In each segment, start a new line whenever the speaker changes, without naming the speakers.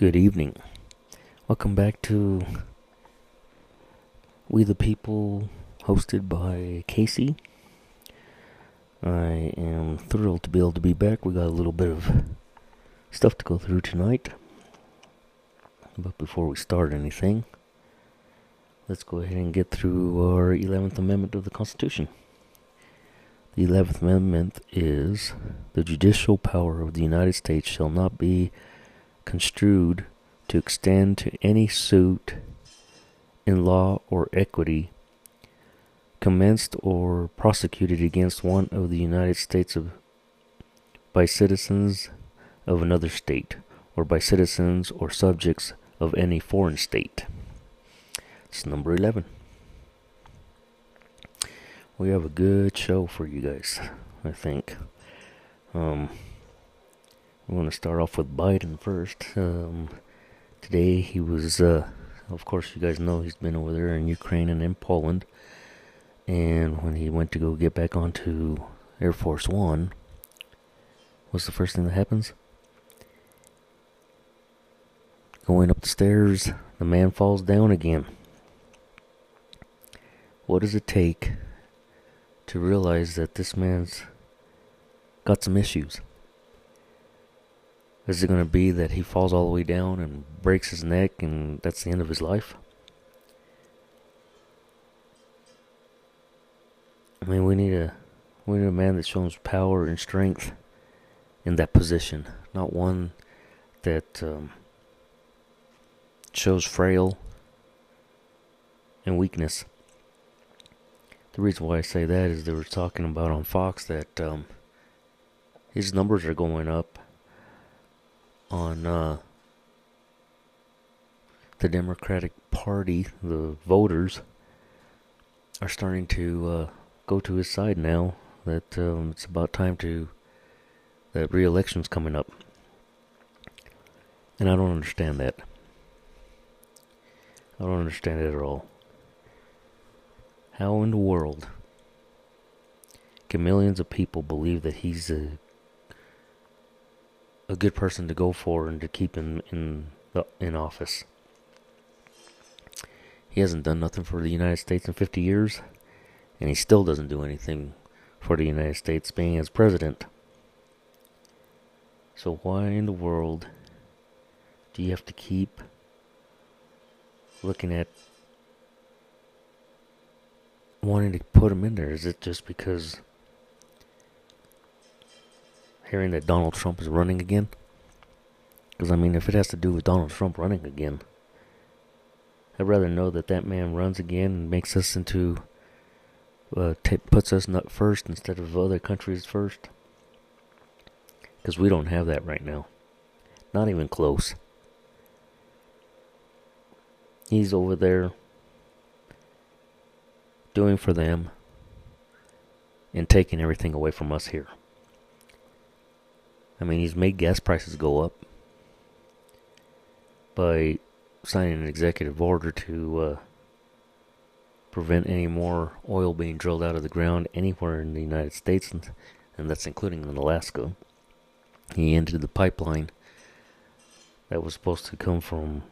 Good evening. Welcome back to We the People, hosted by Casey. I am thrilled to be able to be back. We got a little bit of stuff to go through tonight. But before we start anything, let's go ahead and get through our 11th Amendment of the Constitution. The 11th Amendment is the judicial power of the United States shall not be construed to extend to any suit in law or equity commenced or prosecuted against one of the United States of, by citizens of another state or by citizens or subjects of any foreign state. It's number 11. We have a good show for you guys, I think. Um, I'm going to start off with Biden first. Um, today he was, uh, of course, you guys know he's been over there in Ukraine and in Poland. And when he went to go get back onto Air Force One, what's the first thing that happens? Going up the stairs, the man falls down again. What does it take to realize that this man's got some issues? Is it going to be that he falls all the way down and breaks his neck and that's the end of his life? I mean, we need a we need a man that shows power and strength in that position, not one that um, shows frail and weakness. The reason why I say that is they were talking about on Fox that um, his numbers are going up on uh, the Democratic Party. The voters are starting to uh, go to his side now. That um, it's about time to that re-election's coming up, and I don't understand that. I don't understand it at all. How in the world can millions of people believe that he's a a good person to go for and to keep him in the, in office? He hasn't done nothing for the United States in 50 years, and he still doesn't do anything for the United States being as president. So why in the world do you have to keep looking at wanting to put him in there? Is it just because hearing that Donald Trump is running again? Because, I mean, if it has to do with Donald Trump running again, I'd rather know that that man runs again and makes us into, uh, t- puts us not first instead of other countries first. Because we don't have that right now. Not even close. He's over there doing for them and taking everything away from us here. I mean, he's made gas prices go up by signing an executive order to uh, prevent any more oil being drilled out of the ground anywhere in the United States, and, and that's including in Alaska. He ended the pipeline that was supposed to come from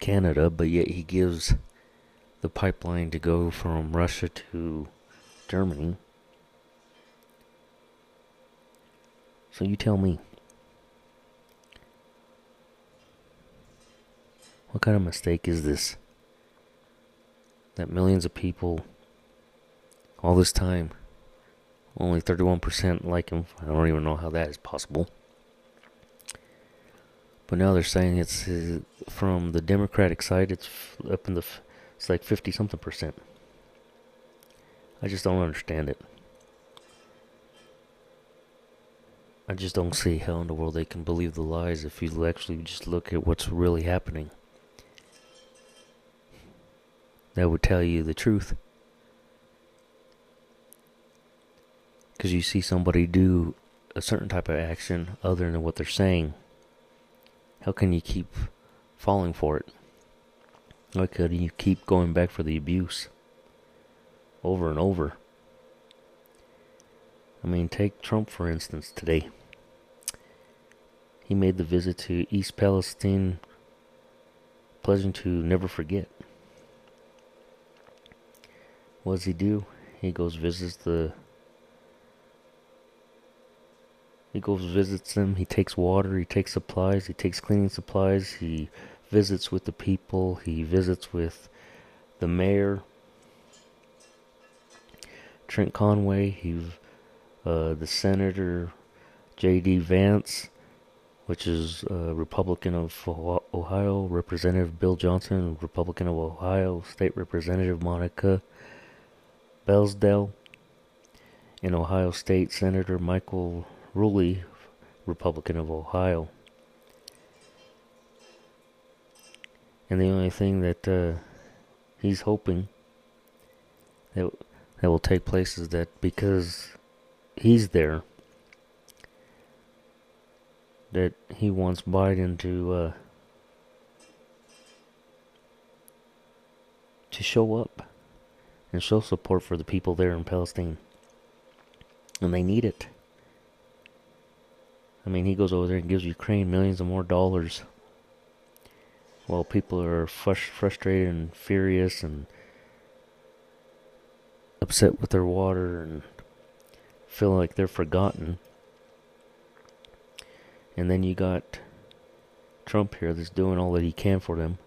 Canada, but yet he gives the pipeline to go from Russia to Germany. So you tell me. What kind of mistake is this? That millions of people, all this time, only 31% like him. I don't even know how that is possible. But now they're saying it's uh, from the Democratic side, it's up in the, it's like 50 something percent. I just don't understand it. I just don't see how in the world they can believe the lies if you actually just look at what's really happening. That would tell you the truth. Because you see somebody do a certain type of action other than what they're saying. How can you keep falling for it? Why could you keep going back for the abuse over and over? I mean, take Trump for instance today. He made the visit to East Palestine pleasant to never forget. What does he do? He goes visits the he goes visits them, he takes water, he takes supplies, he takes cleaning supplies, he visits with the people, he visits with the mayor, Trent Conaway, he uh, the senator J.D. Vance, which is uh, Republican of Ohio, Representative Bill Johnson, Republican of Ohio, State Representative Monica Blasdel, and Ohio State Senator Michael Rulli, Republican of Ohio. And the only thing that uh, he's hoping that that will take place is that because he's there, that he wants Biden to uh, to show up and show support for the people there in Palestine, and they need it. I mean, he goes over there and gives Ukraine millions of more dollars while people are frustrated and furious and upset with their water and feel like they're forgotten. And then you got Trump here that's doing all that he can for them.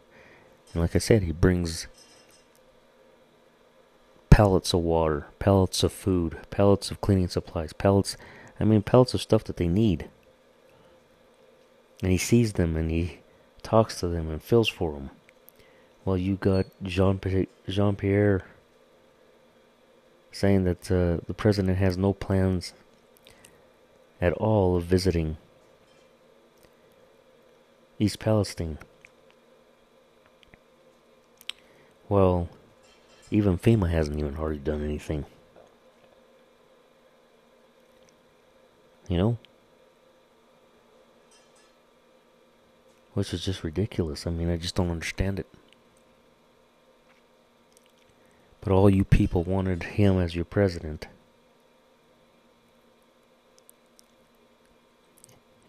And like I said, he brings pallets of water, pallets of food, pallets of cleaning supplies, pallets, I mean, pallets of stuff that they need. And he sees them and he talks to them and feels for them. Well, you got Jean Pierre saying that uh, the president has no plans at all of visiting East Palestine. Well, even FEMA hasn't even hardly done anything. You know? Which is just ridiculous. I mean, I just don't understand it. But all you people wanted him as your president.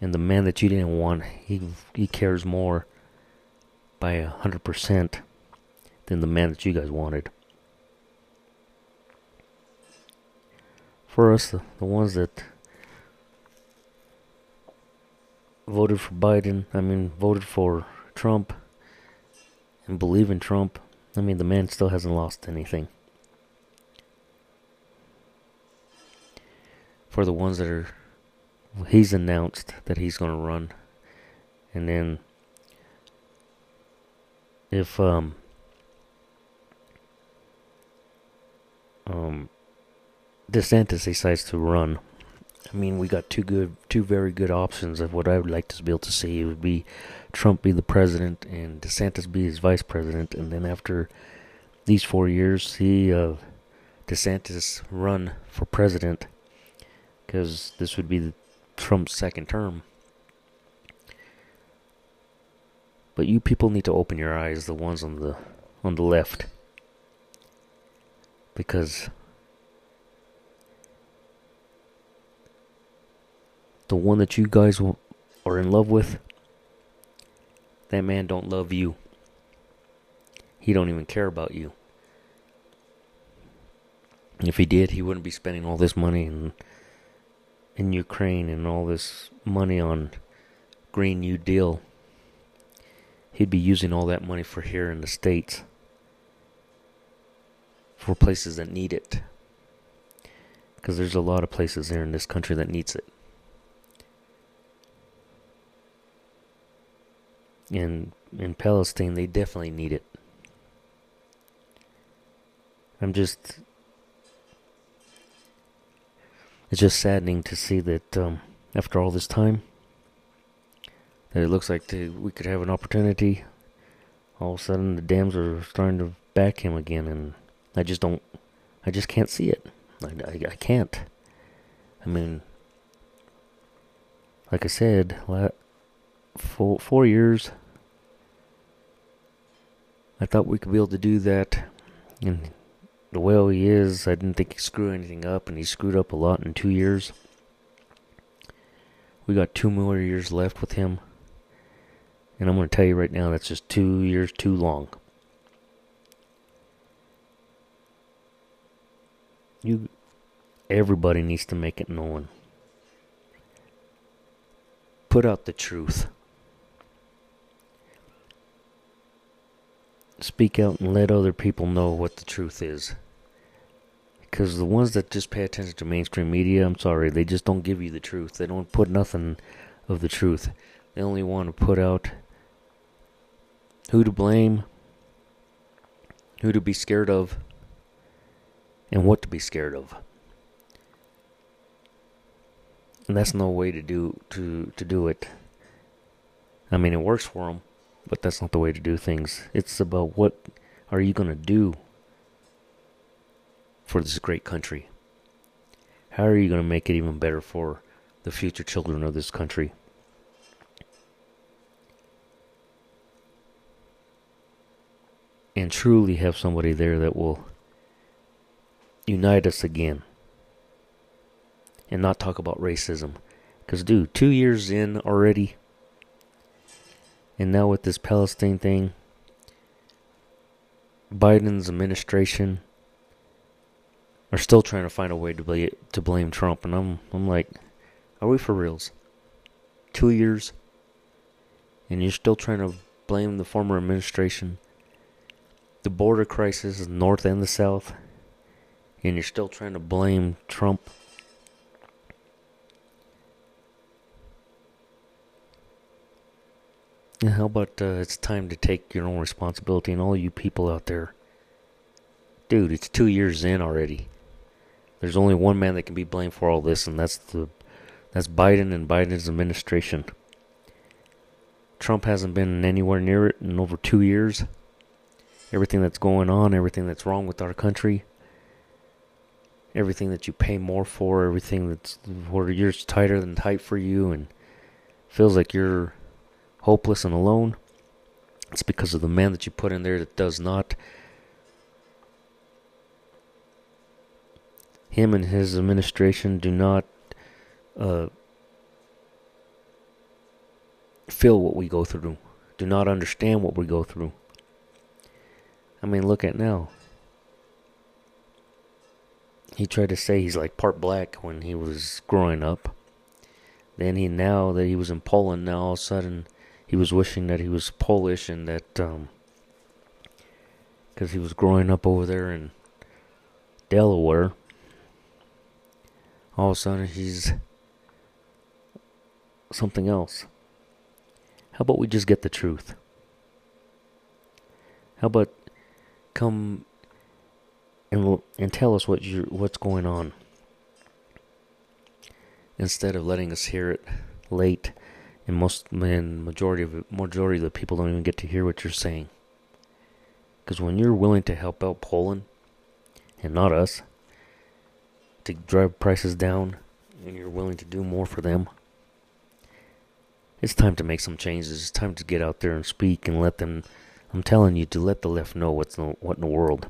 And the man that you didn't want, he he cares more by a hundred percent than the man that you guys wanted. For us, the, the ones that voted for Biden, I mean, voted for Trump and believe in Trump, I mean, the man still hasn't lost anything. For the ones that are, he's announced that he's going to run. And then, if, um, um, DeSantis decides to run, I mean, we got two good, two very good options of what I would like to be able to see. It would be Trump be the president and DeSantis be his vice president, and then after these four years, see uh, DeSantis run for president, because this would be the, Trump's second term. But you people need to open your eyes, the ones on the on the left, because the one that you guys are in love with, that man don't love you. He don't even care about you. If he did, he wouldn't be spending all this money in in Ukraine and all this money on Green New Deal. He'd be using all that money for here in the States. For places that need it. Because there's a lot of places here in this country that needs it. in in Palestine, they definitely need it. I'm just it's just saddening to see that um, after all this time that it looks like the, we could have an opportunity all of a sudden the dams are starting to back him again and I just don't I just can't see it I, I, I can't I mean like I said four, four years I thought we could be able to do that. And the way he is, I didn't think he'd screw anything up, and he screwed up a lot in two years. We got two more years left with him. And I'm going to tell you right now, that's just two years too long. You, everybody needs to make it known. Put out the truth. Speak out and let other people know what the truth is. Because the ones that just pay attention to mainstream media, I'm sorry, they just don't give you the truth. They don't put nothing of the truth. They only want to put out who to blame, who to be scared of, and what to be scared of. And that's no way to do to to do it. I mean, it works for them, but that's not the way to do things. It's about what are you going to do for this great country? How are you going to make it even better for the future children of this country? And truly have somebody there that will unite us again and not talk about racism. Because, dude, two years in already, and now with this Palestine thing, Biden's administration are still trying to find a way to blame, to blame Trump, and I'm I'm like, are we for reals? Two years, and you're still trying to blame the former administration, the border crisis, north and the south, and you're still trying to blame Trump. How about uh, it's time to take your own responsibility and all you people out there? Dude, it's two years in already. There's only one man that can be blamed for all this, and that's the that's Biden and Biden's administration. Trump hasn't been anywhere near it in over two years. Everything that's going on, everything that's wrong with our country, everything that you pay more for, everything that's where you're tighter than tight for you, and feels like you're hopeless and alone. It's because of the man that you put in there that does not him and his administration do not uh, feel what we go through, do not understand what we go through. I mean, look at now. He tried to say he's like part black when he was growing up. Then he now that he was in Poland, now all of a sudden he was wishing that he was Polish and that um because he was growing up over there in Delaware all of a sudden he's something else. How about we just get the truth? How about come and and tell us what you what's going on instead of letting us hear it late and most and majority of majority of the people don't even get to hear what you're saying because when you're willing to help out Poland and not us to drive prices down and you're willing to do more for them, it's time to make some changes. It's time to get out there and speak and let them. I'm telling you to let the left know what's what in the world.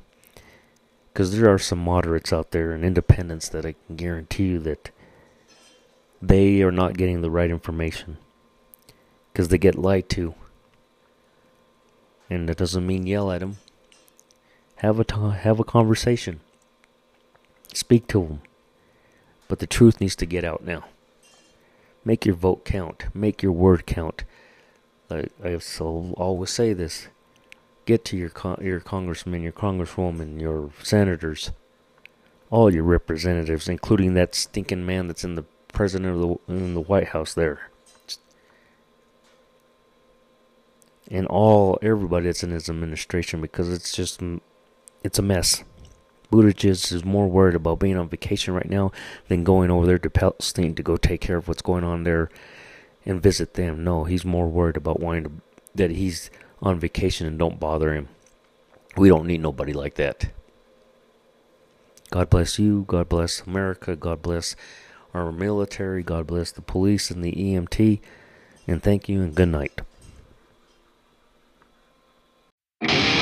Because there are some moderates out there and independents that I can guarantee you that they are not getting the right information. Because they get lied to. And that doesn't mean yell at them. Have a, have a conversation. Speak to them. But the truth needs to get out now. Make your vote count. Make your word count. I, I so always say this. Get to your con- your congressman, your congresswoman, your senators, all your representatives, including that stinking man that's in the president of the in the White House there. And all everybody that's in his administration because it's just mm, it's a mess. Buttigieg is more worried about being on vacation right now than going over there to Palestine to go take care of what's going on there and visit them. No, he's more worried about wanting to, that he's on vacation and don't bother him. We don't need nobody like that. God bless you. God bless America. God bless our military. God bless the police and the EMT. And thank you and good night you